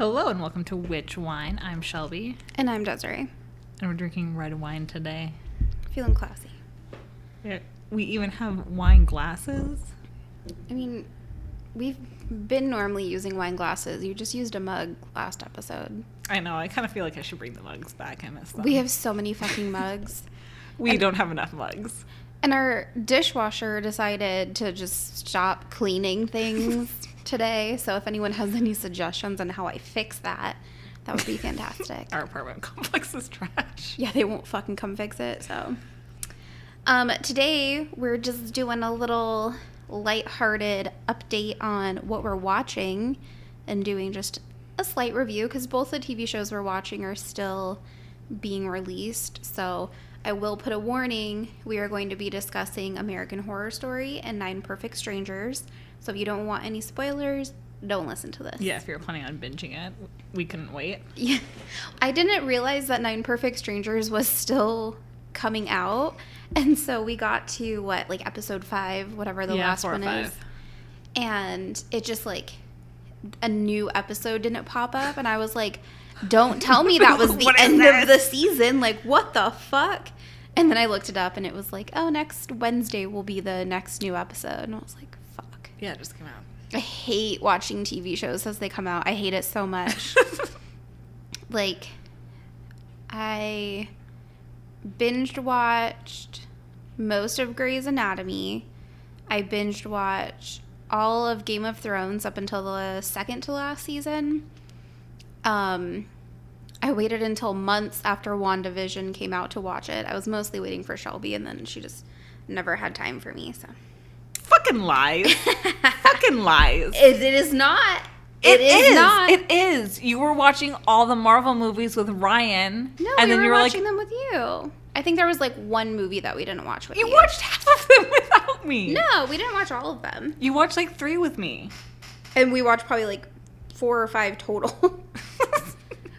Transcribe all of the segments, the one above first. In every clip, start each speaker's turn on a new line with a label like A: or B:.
A: Hello and welcome to Witch Wine. I'm Shelby,
B: And I'm Desiree.
A: and we're drinking red wine today.
B: Feeling classy.
A: Yeah, We even have wine glasses.
B: I mean, we've been normally using wine glasses. You just used a mug last episode.
A: I know. I kind of feel like I should bring the mugs back. I miss them.
B: We have so many fucking mugs.
A: we don't have enough mugs.
B: And our dishwasher decided to just stop cleaning things today. So if anyone has any suggestions on how I fix that, that would be fantastic.
A: Our apartment complex is trash.
B: yeah, they won't fucking come fix it. So, um, today we're just doing a little lighthearted update on what we're watching and doing just a slight review because both the TV shows we're watching are still being released. So, I will put a warning. We are going to be discussing American Horror Story and Nine Perfect Strangers. So, if you don't want any spoilers, don't listen to this.
A: Yeah, if you're planning on binging it, we couldn't wait.
B: Yeah. I didn't realize that Nine Perfect Strangers was still coming out. And so we got to what, like episode five, whatever the
A: yeah,
B: last one is. And it just like a new episode didn't pop up. And I was like, don't tell me that was the end of the season. Like, what the fuck? And then I looked it up and it was like, oh, next Wednesday will be the next new episode. And I was like, fuck.
A: Yeah, it just came out.
B: I hate watching TV shows as they come out. I hate it so much. like I binged watched most of Grey's Anatomy. I binged watched all of Game of Thrones up until the second to last season. Um I waited until months after WandaVision came out to watch it. I was mostly waiting for Shelby and then she just never had time for me, so
A: Fucking lies. Fucking lies.
B: It, it is not.
A: It
B: is,
A: is.
B: not.
A: It is. You were watching all the Marvel movies with Ryan,
B: No,
A: and
B: we
A: then
B: were
A: you were like,
B: watching them with you. I think there was like one movie that we didn't watch with
A: "You
B: you.
A: watched half of them without me."
B: No, we didn't watch all of them.
A: You watched like three with me.
B: And we watched probably like four or five total.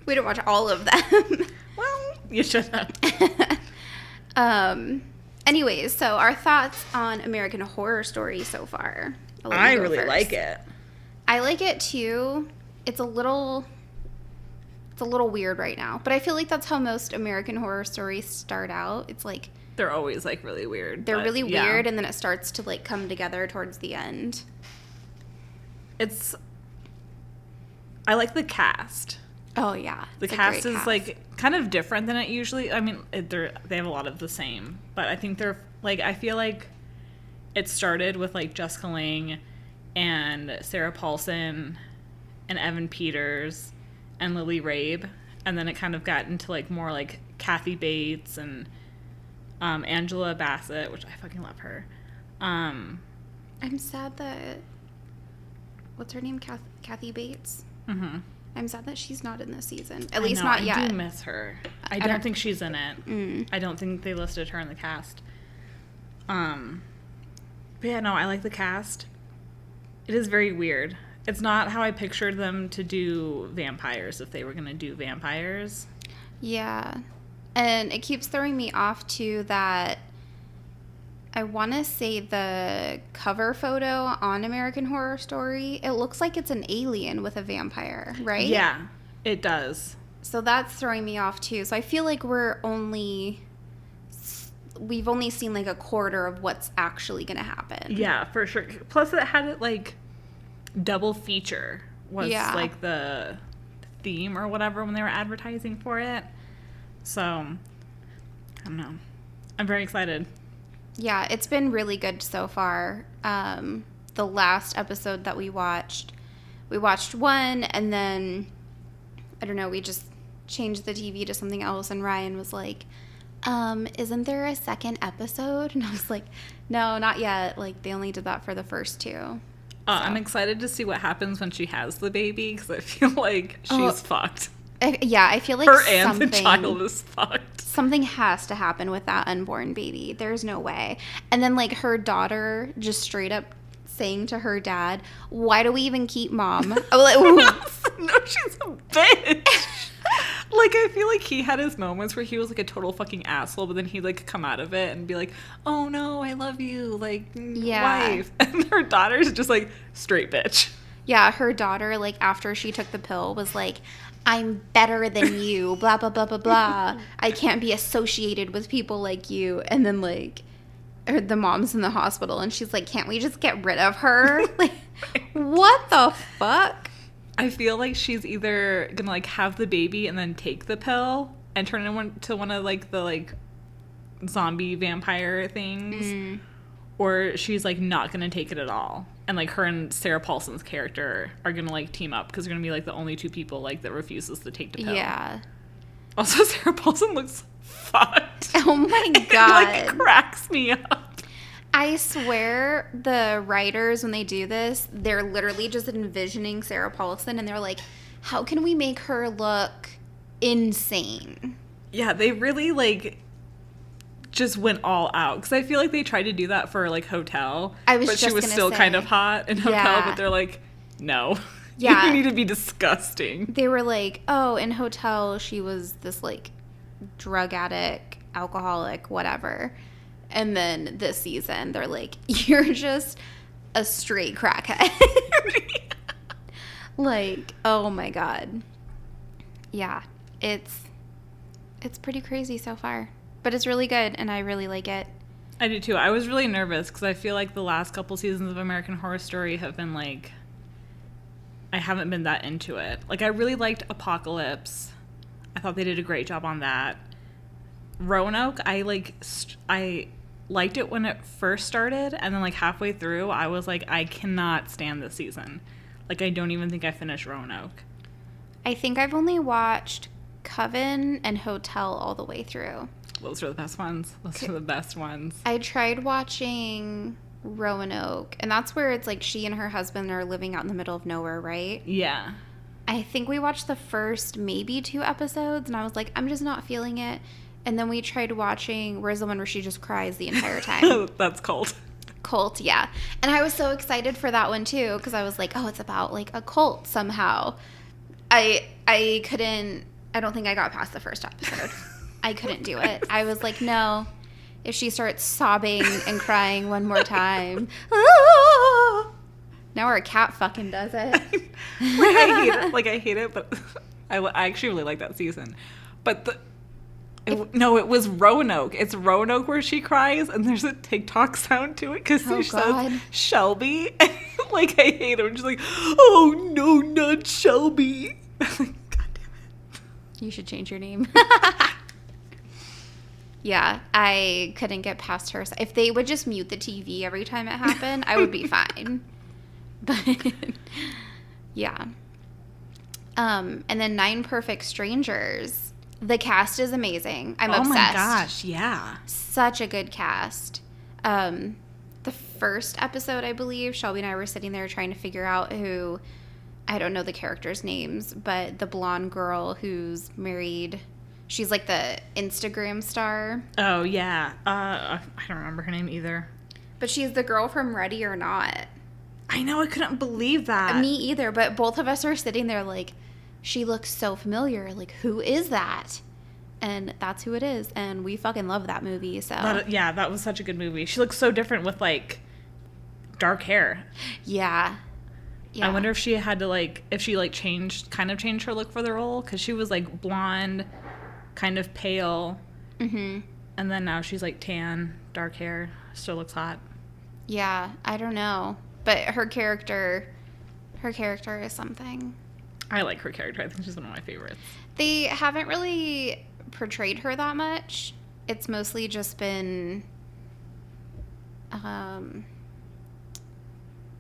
B: we didn't watch all of them.
A: well, you should have.
B: um anyways, so our thoughts on American Horror Story so far. I'll let you
A: I really
B: first.
A: like it.
B: I like it too. It's a little it's a little weird right now, but I feel like that's how most American horror stories start out. It's like
A: They're always like really weird.
B: they're
A: but,
B: really
A: yeah.
B: weird and then it starts to like come together towards the end.
A: It's. I like the cast.
B: Oh yeah.
A: The cast is
B: cast.
A: like kind of different than it usually. I mean, it, they're they have a lot of the same, but I think they're like I feel like it started with like Jessica Lange and Sarah Paulson and Evan Peters and Lily Rabe, and then it kind of got into like more like Kathy Bates and um, Angela Bassett, which I fucking love her. Um,
B: I'm sad that what's her name? Kath- Kathy Bates.
A: mhm.
B: I'm sad that she's not in this season. At
A: I
B: least
A: know,
B: not
A: I
B: yet.
A: I do miss her. I,
B: I
A: don't,
B: don't-
A: think she's in it.
B: Mm.
A: I don't think they listed her in the cast. Um, but yeah, no, I like the cast. It is very weird. It's not how I pictured them to do vampires if they were gonna do vampires.
B: Yeah. And it keeps throwing me off to that I want to say the cover photo on American Horror Story, it looks like it's an alien with a vampire, right?
A: Yeah, it does.
B: So that's throwing me off too. So I feel like we're only we've only seen like a quarter of what's actually going to happen.
A: Yeah, for sure. Plus, it had it like double feature was
B: Yeah.
A: like the theme or whatever when they were advertising for it. So I don't know. I'm very excited.
B: Yeah, it's been really good so far. Um, the last episode that we watched, we watched one, and then I don't know, we just changed the TV to something else, and Ryan was like, um, "Isn't there a second episode?" And I was like, "No, not yet. Like they only did that for the first two.
A: Uh, I'm excited to see what happens when she has the baby because I feel like she's
B: Oh,
A: fucked.
B: I, yeah, I feel like
A: Her and
B: something,
A: the child is fucked.
B: Something has to happen with that unborn baby. There's no way. And then like her daughter just straight up saying to her dad, "Why do we even keep mom?" I'm like,
A: no, she's a bitch. like I feel like he had his moments where he was like a total fucking asshole, but then he'd like come out of it and be like, "Oh no, I love you, like
B: Yeah.
A: wife," and her daughter's just like straight bitch.
B: Yeah, her daughter, like after she took the pill, was like, I'm better than you, blah, blah, blah, blah, blah. I can't be associated with people like you. And then, like, her, the mom's in the hospital and she's like, Can't we just get rid of her? Like, what the fuck?
A: I feel like she's either gonna like have the baby and then take the pill and turn into one of like the like zombie vampire things,
B: Mm.
A: or she's like not gonna take it at all. And like her and Sarah Paulson's character are gonna like team up because they're gonna be like the only two people like that refuses to take the pill.
B: Yeah.
A: Also, Sarah Paulson looks fucked.
B: Oh my god!
A: It, like cracks me up.
B: I swear the writers, when they do this, they're literally just envisioning Sarah Paulson and they're like, How can we make her look insane?
A: Yeah, they really like just went all out because I feel like they tried to do that for like Hotel.
B: I was
A: but she was still kind of hot in Hotel,
B: Yeah.
A: but they're like, no,
B: Yeah.
A: you need to be disgusting.
B: they were like, oh, in hotel she was this like drug addict, alcoholic, whatever. And then this season they're like, you're just a straight crackhead. like, oh my god. Yeah, it's it's pretty crazy so far. But it's really good and I really like it.
A: I do too. I was really nervous because I feel like the last couple seasons of American Horror Story have been like, I haven't been that into it. Like, I really liked Apocalypse. I thought they did a great job on that. Roanoke, I like, st- I liked it when it first started, and then like halfway through, I was like, I cannot stand this season. Like, I don't even think I finished Roanoke.
B: I think I've only watched Coven and Hotel all the way through.
A: Those are the best ones. Those are the best ones.
B: I tried watching Roanoke, and that's where it's like she and her husband are living out in the middle of nowhere, right?
A: Yeah.
B: I think we watched the first maybe two episodes, and I was like, I'm just not feeling it. And then we tried watching Where's the one where she just cries the entire time?
A: That's cult.
B: cult, yeah. And I was so excited for that one too because I was like, oh, it's about like a cult somehow. I I couldn't. I don't think I got past the first episode. I couldn't do it. I was like, no. If she starts sobbing and crying one more time, now our cat fucking does it.
A: like I hate it. Like I hate it, but I, I actually really like that season. But the it, w- no, it was Roanoke. It's Roanoke where she cries, and there's a TikTok sound to it because
B: Oh,
A: she
B: God.
A: says Shelby. like I hate it. when She's like, "Oh no, not Shelby." I'm like, God damn it.
B: You should change your name. Yeah, I couldn't get past her. If they would just mute the TV every time it happened, I would be fine. But yeah. Um, and then Nine Perfect Strangers. The cast is amazing. I'm
A: oh
B: obsessed.
A: Oh my gosh, yeah.
B: Such a good cast. Um, the first episode, I believe, Shelby and I were sitting there trying to figure out who I don't know the characters' names, but the blonde girl who's married, she's like the Instagram star,
A: Oh yeah. Uh, I don't remember her name either.
B: but she's the girl from Ready or Not.
A: I know. I couldn't believe that.
B: Me either, but both of us are sitting there like, she looks so familiar. Like, who is that? And that's who it is. And we fucking love that movie. So,
A: That- yeah, that was such a good movie. She looks so different with like dark hair.
B: yeah. Yeah.
A: I wonder if she had to like if she like changed kind of changed her look for the role because she was like blonde, kind of pale,
B: hmm
A: and then now she's like tan, dark hair, still looks hot.
B: Yeah, I don't know. But her character her character is something.
A: I like her character. I think she's one of my favorites.
B: They haven't really portrayed her that much. It's mostly just been um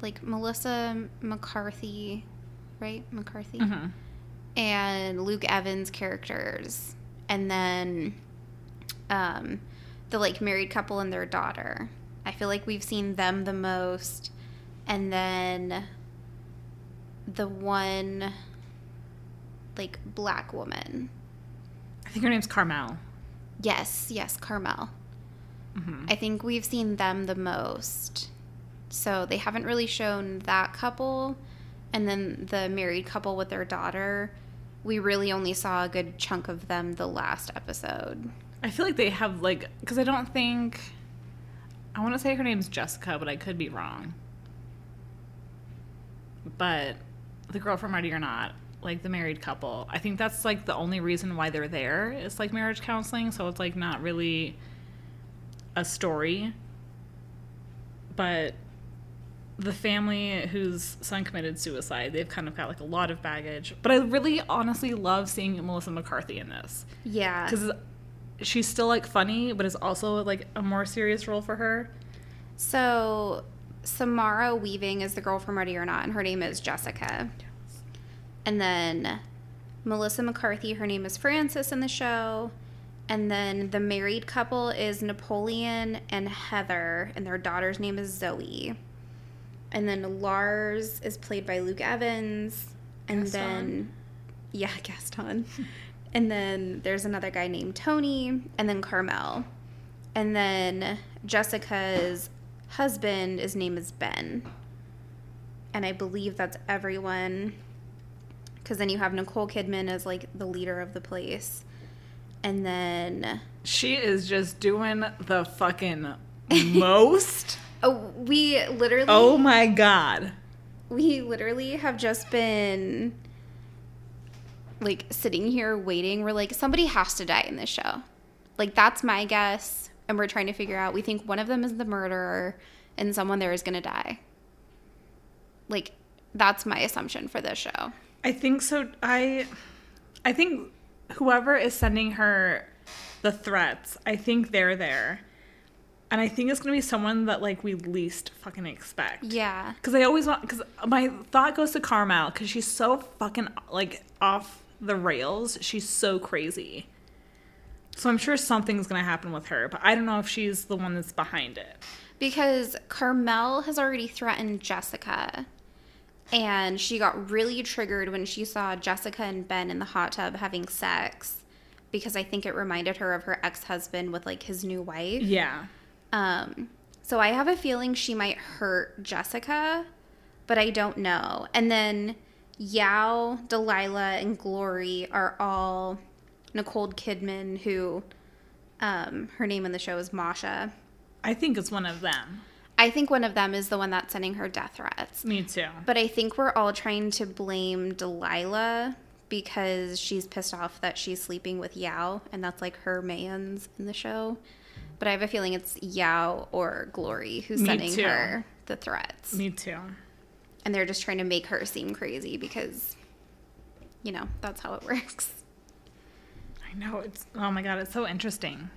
B: like Melissa McCarthy, right? McCarthy.
A: hmm
B: and Luke Evans characters, and then um, the like married couple and their daughter. I feel like we've seen them the most, and then the one like black woman.
A: I think her name's Carmel.
B: Yes, yes, Carmel.
A: hmm
B: I think we've seen them the most. So they haven't really shown that couple. And then the married couple with their daughter, we really only saw a good chunk of them the last episode.
A: I feel like they have like because I don't think I want to say her name's Jessica, but I could be wrong. but the girl from Ready or Not, like the married couple, I think that's like the only reason why they're there. It's like marriage counseling, so it's like not really a story. But the family whose son committed suicide, they've kind of got like a lot of baggage. But I really honestly love seeing Melissa McCarthy in this
B: Yeah.
A: because she's still like funny, but it's also like a more serious role for her.
B: So, Samara Weaving is the girl from Ready or Not, and her name is Jessica. And then Melissa McCarthy, her name is Frances in the show. And then the married couple is Napoleon and Heather, and their daughter's name is Zoe. And then Lars is played by Luke Evans. And
A: Gaston?
B: then, yeah, Gaston. and then there's another guy named Tony, and then Carmel. And then Jessica's husband, his name is Ben. And I believe that's everyone. Because then you have Nicole Kidman as like the leader of the place. And then
A: She is just doing the fucking most.
B: Oh, we literally
A: oh my god.
B: we literally have just been like sitting here waiting. We're like, somebody has to die in this show. Like that's my guess. And we're trying to figure out we think one of them is the murderer and someone there is gonna die. Like that's my assumption for this show.
A: I think so. I, I think whoever is sending her the threats, I think they're there, and I think it's gonna be someone that like we least fucking expect.
B: Yeah.
A: Because I always want. Because my thought goes to Carmel because she's so fucking like off the rails. She's so crazy. So I'm sure something's gonna happen with her, but I don't know if she's the one that's behind it.
B: Because Carmel has already threatened Jessica. And she got really triggered when she saw Jessica and Ben in the hot tub having sex. Because I think it reminded her of her ex husband with like his new wife.
A: Yeah.
B: Um, so I have a feeling she might hurt Jessica, but I don't know. And then Yao, Delilah, and Glory are all Nicole Kidman, who um, her name in the show is Masha.
A: I think it's one of them.
B: I think one of them is the one that's sending her death threats.
A: Me too.
B: But I think we're all trying to blame Delilah because she's pissed off that she's sleeping with Yao, and that's like her man's in the show. But I have a feeling it's Yao or Glory who's
A: Me
B: sending
A: too.
B: her the threats.
A: Me too.
B: And they're just trying to make her seem crazy because, you know, that's how it works.
A: I know it's oh my god, it's so interesting.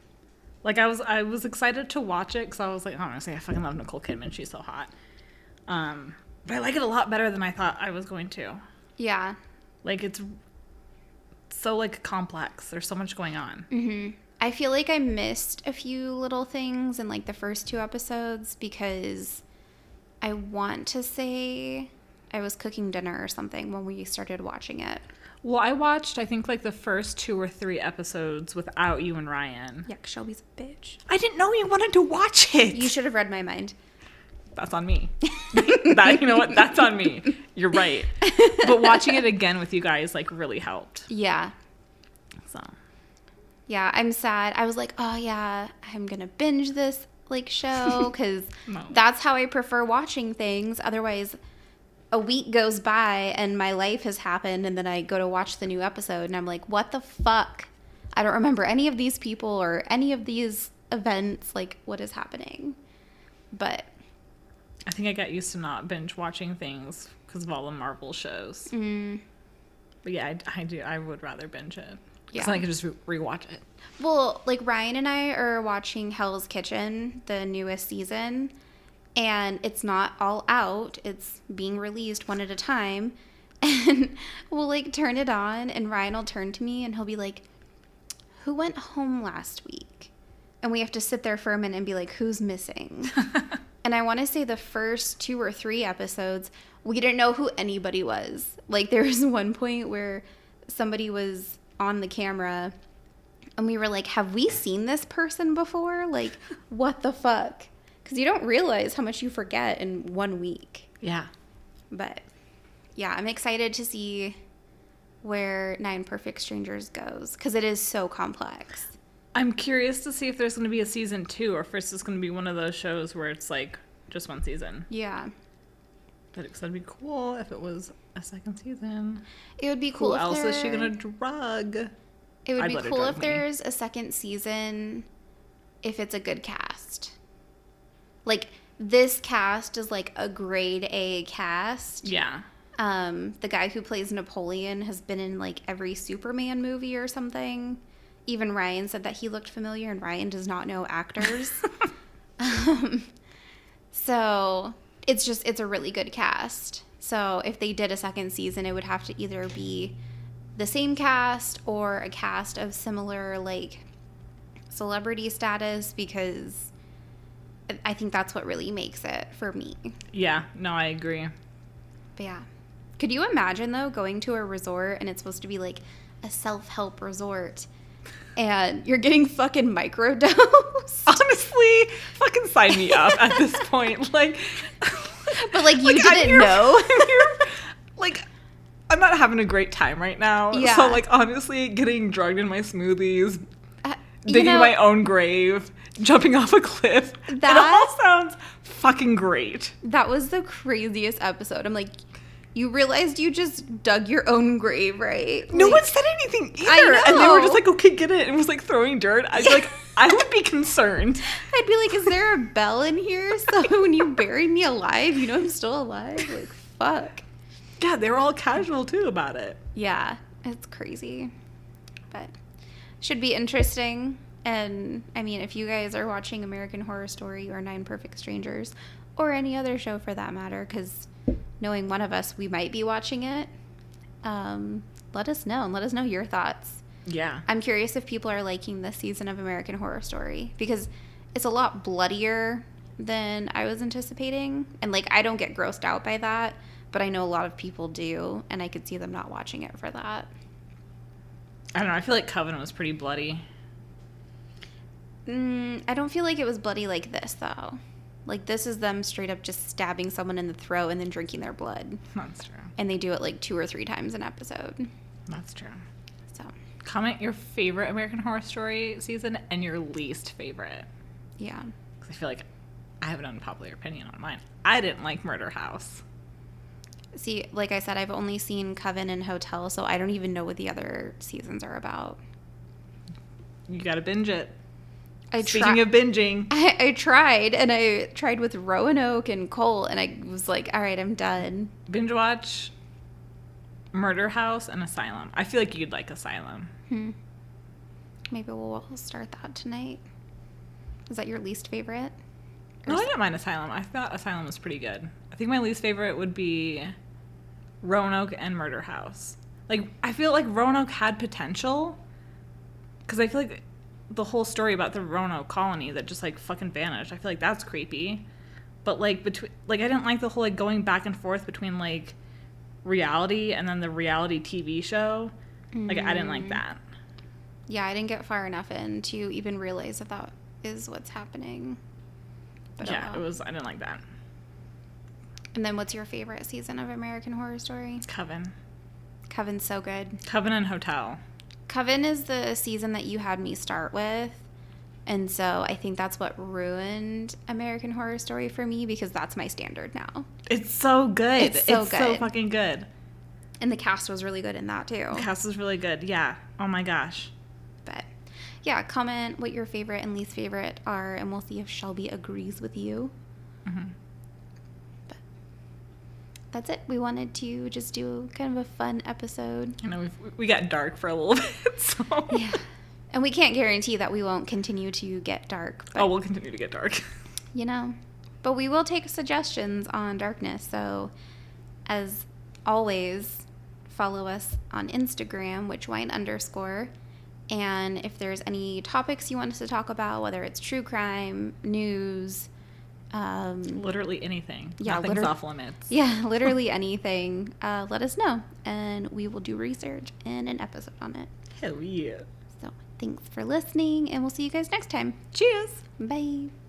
A: Like I was I was excited to watch it because I was like, honestly, I fucking love Nicole Kidman. She's so hot. Um, but I like it a lot better than I thought I was going to.
B: Yeah.
A: Like it's so like complex. There's so much going on.
B: hmm I feel like I missed a few little things in like the first two episodes because I want to say I was cooking dinner or something when we started watching it.
A: Well, I watched I think like the first two or three episodes without you and Ryan.
B: Yeah, Shelby's a bitch.
A: I didn't know you wanted to watch it.
B: You should have read my mind.
A: That's on me. that you know what? That's on me. You're right. But watching it again with you guys like really helped.
B: Yeah.
A: So
B: Yeah, I'm sad. I was like, oh yeah, I'm gonna binge this like show because
A: No.
B: that's how I prefer watching things. Otherwise, a week goes by and my life has happened, and then I go to watch the new episode, and I'm like, what the fuck? I don't remember any of these people or any of these events. Like, what is happening? But
A: I think I got used to not binge watching things because of all the Marvel shows.
B: mm,
A: But yeah, I, I do. I would rather binge it.
B: Yeah.
A: Yeah. I could just re- rewatch it.
B: Well, like Ryan and I are watching Hell's Kitchen, the newest season, and it's not all out. It's being released one at a time. And we'll like turn it on, and Ryan will turn to me and he'll be like, Who went home last week? And we have to sit there for a minute and be like, Who's missing? and I want to say the first two or three episodes, we didn't know who anybody was. Like, there was one point where somebody was on the camera and we were like, have we seen this person before? Like, what the fuck? Because you don't realize how much you forget in one week.
A: Yeah.
B: But yeah, I'm excited to see where Nine Perfect Strangers goes because it is so complex.
A: I'm curious to see if there's going to be a season two or if it's just going to be one of those shows where it's like just one season.
B: Yeah.
A: But it's gonna be cool if it was a second season.
B: It would be cool.
A: Who
B: if
A: else is she gonna drug?
B: It would
A: I'd
B: be cool if
A: me.
B: there's a second season if it's a good cast. Like this cast is like a grade A cast.
A: Yeah.
B: Um, the guy who plays Napoleon has been in like every Superman movie or something. Even Ryan said that he looked familiar, and Ryan does not know actors. um, so it's just it's a really good cast. So if they did a second season, it would have to either be the same cast or a cast of similar like celebrity status because I think that's what really makes it for me.
A: Yeah. No, I agree.
B: But yeah. Could you imagine though going to a resort and it's supposed to be like a self-help resort and you're getting fucking microdosed?
A: Honestly, fucking sign me up at this point. Like,
B: But like you
A: I'm
B: didn't
A: here-
B: know.
A: Here- like, I'm not having a great time right now.
B: Yeah.
A: So, like, honestly, getting drugged in my smoothies,
B: Uh,
A: digging
B: know,
A: my own grave, jumping off a cliff.
B: That
A: all sounds fucking great.
B: that was the craziest episode. I'm like, you realized you just dug your own grave, right?
A: No
B: Like,
A: one said anything either.
B: I
A: And they were just like, okay, get it. And was like throwing dirt. I'd be like, I would be concerned.
B: I'd be like, is there a bell in here? So when you bury me alive, you know I'm still alive? Like, fuck.
A: Yeah, they were all casual too about it.
B: Yeah, it's crazy. But should be interesting. And I mean, if you guys are watching American Horror Story or Nine Perfect Strangers or any other show for that matter, because knowing one of us, we might be watching it, um, let us know and let us know your thoughts.
A: Yeah.
B: I'm curious if people are liking this season of American Horror Story because it's a lot bloodier than I was anticipating. And like, I don't get grossed out by that, but I know a lot of people do, and I could see them not watching it for that.
A: I don't know. I feel like Coven was pretty bloody.
B: Mm, I don't feel like it was bloody like this though. Like this is them straight up just stabbing someone in the throat and then drinking their blood,
A: That's true.
B: and they do it like two or three times an episode.
A: That's true.
B: So
A: Comment your favorite American Horror Story season and your least favorite.
B: yeah,
A: Because I feel like I have an unpopular opinion on mine. I didn't like Murder House.
B: see, like I said, I've only seen Coven and Hotel, so I don't even know what the other seasons are about.
A: You gotta binge it.
B: I
A: Speaking
B: tri-
A: of binging,
B: I, I tried, and I tried with Roanoke and Cult, and I was like, all right, I'm done.
A: binge watch Murder House and Asylum. I feel like you'd like Asylum.
B: Hmm. Maybe we'll, we'll start that tonight. Is that your least favorite? Or
A: No, I didn't mind Asylum. I thought Asylum was pretty good. I think my least favorite would be Roanoke and Murder House. Like, I feel like Roanoke had potential because I feel like the whole story about the Roanoke colony that just like fucking vanished. I feel like that's creepy. But like between like I didn't like the whole like going back and forth between like reality and then the reality TV show. Like I didn't like mm. that.
B: Yeah, I didn't get far enough in to even realize that that is what's happening. But oh
A: yeah, uh,
B: it
A: was I didn't like that.
B: And then what's your favorite season of American Horror Story?
A: Coven.
B: Coven's so good.
A: Coven and Hotel.
B: Coven is the season that you had me start with. And so I think that's what ruined American Horror Story for me because that's my standard now.
A: It's so good.
B: It's so
A: so
B: good.
A: fucking good.
B: And the cast was really good in that too.
A: The cast was really good. Yeah. Oh my gosh.
B: But yeah, comment what your favorite and least favorite are, and we'll see if Shelby agrees with you.
A: Mhm.
B: That's it. We wanted to just do kind of a fun episode.
A: You know, we we got dark for a little bit, so.
B: Yeah. And we can't guarantee that we won't continue to get dark. But,
A: Oh, we'll continue to get dark.
B: you know, but we will take suggestions on darkness. So, as always, follow us on Instagram, witchwine underscore. And if there's any topics you want us to talk about, whether it's true crime, news, um,
A: Literally anything.
B: Yeah,
A: Nothing's
B: liter-
A: off limits.
B: yeah, literally anything, uh, let us know. And we will do research and an episode on it.
A: Hell yeah.
B: So, thanks for listening, and we'll see you guys next time.
A: Cheers.
B: Bye.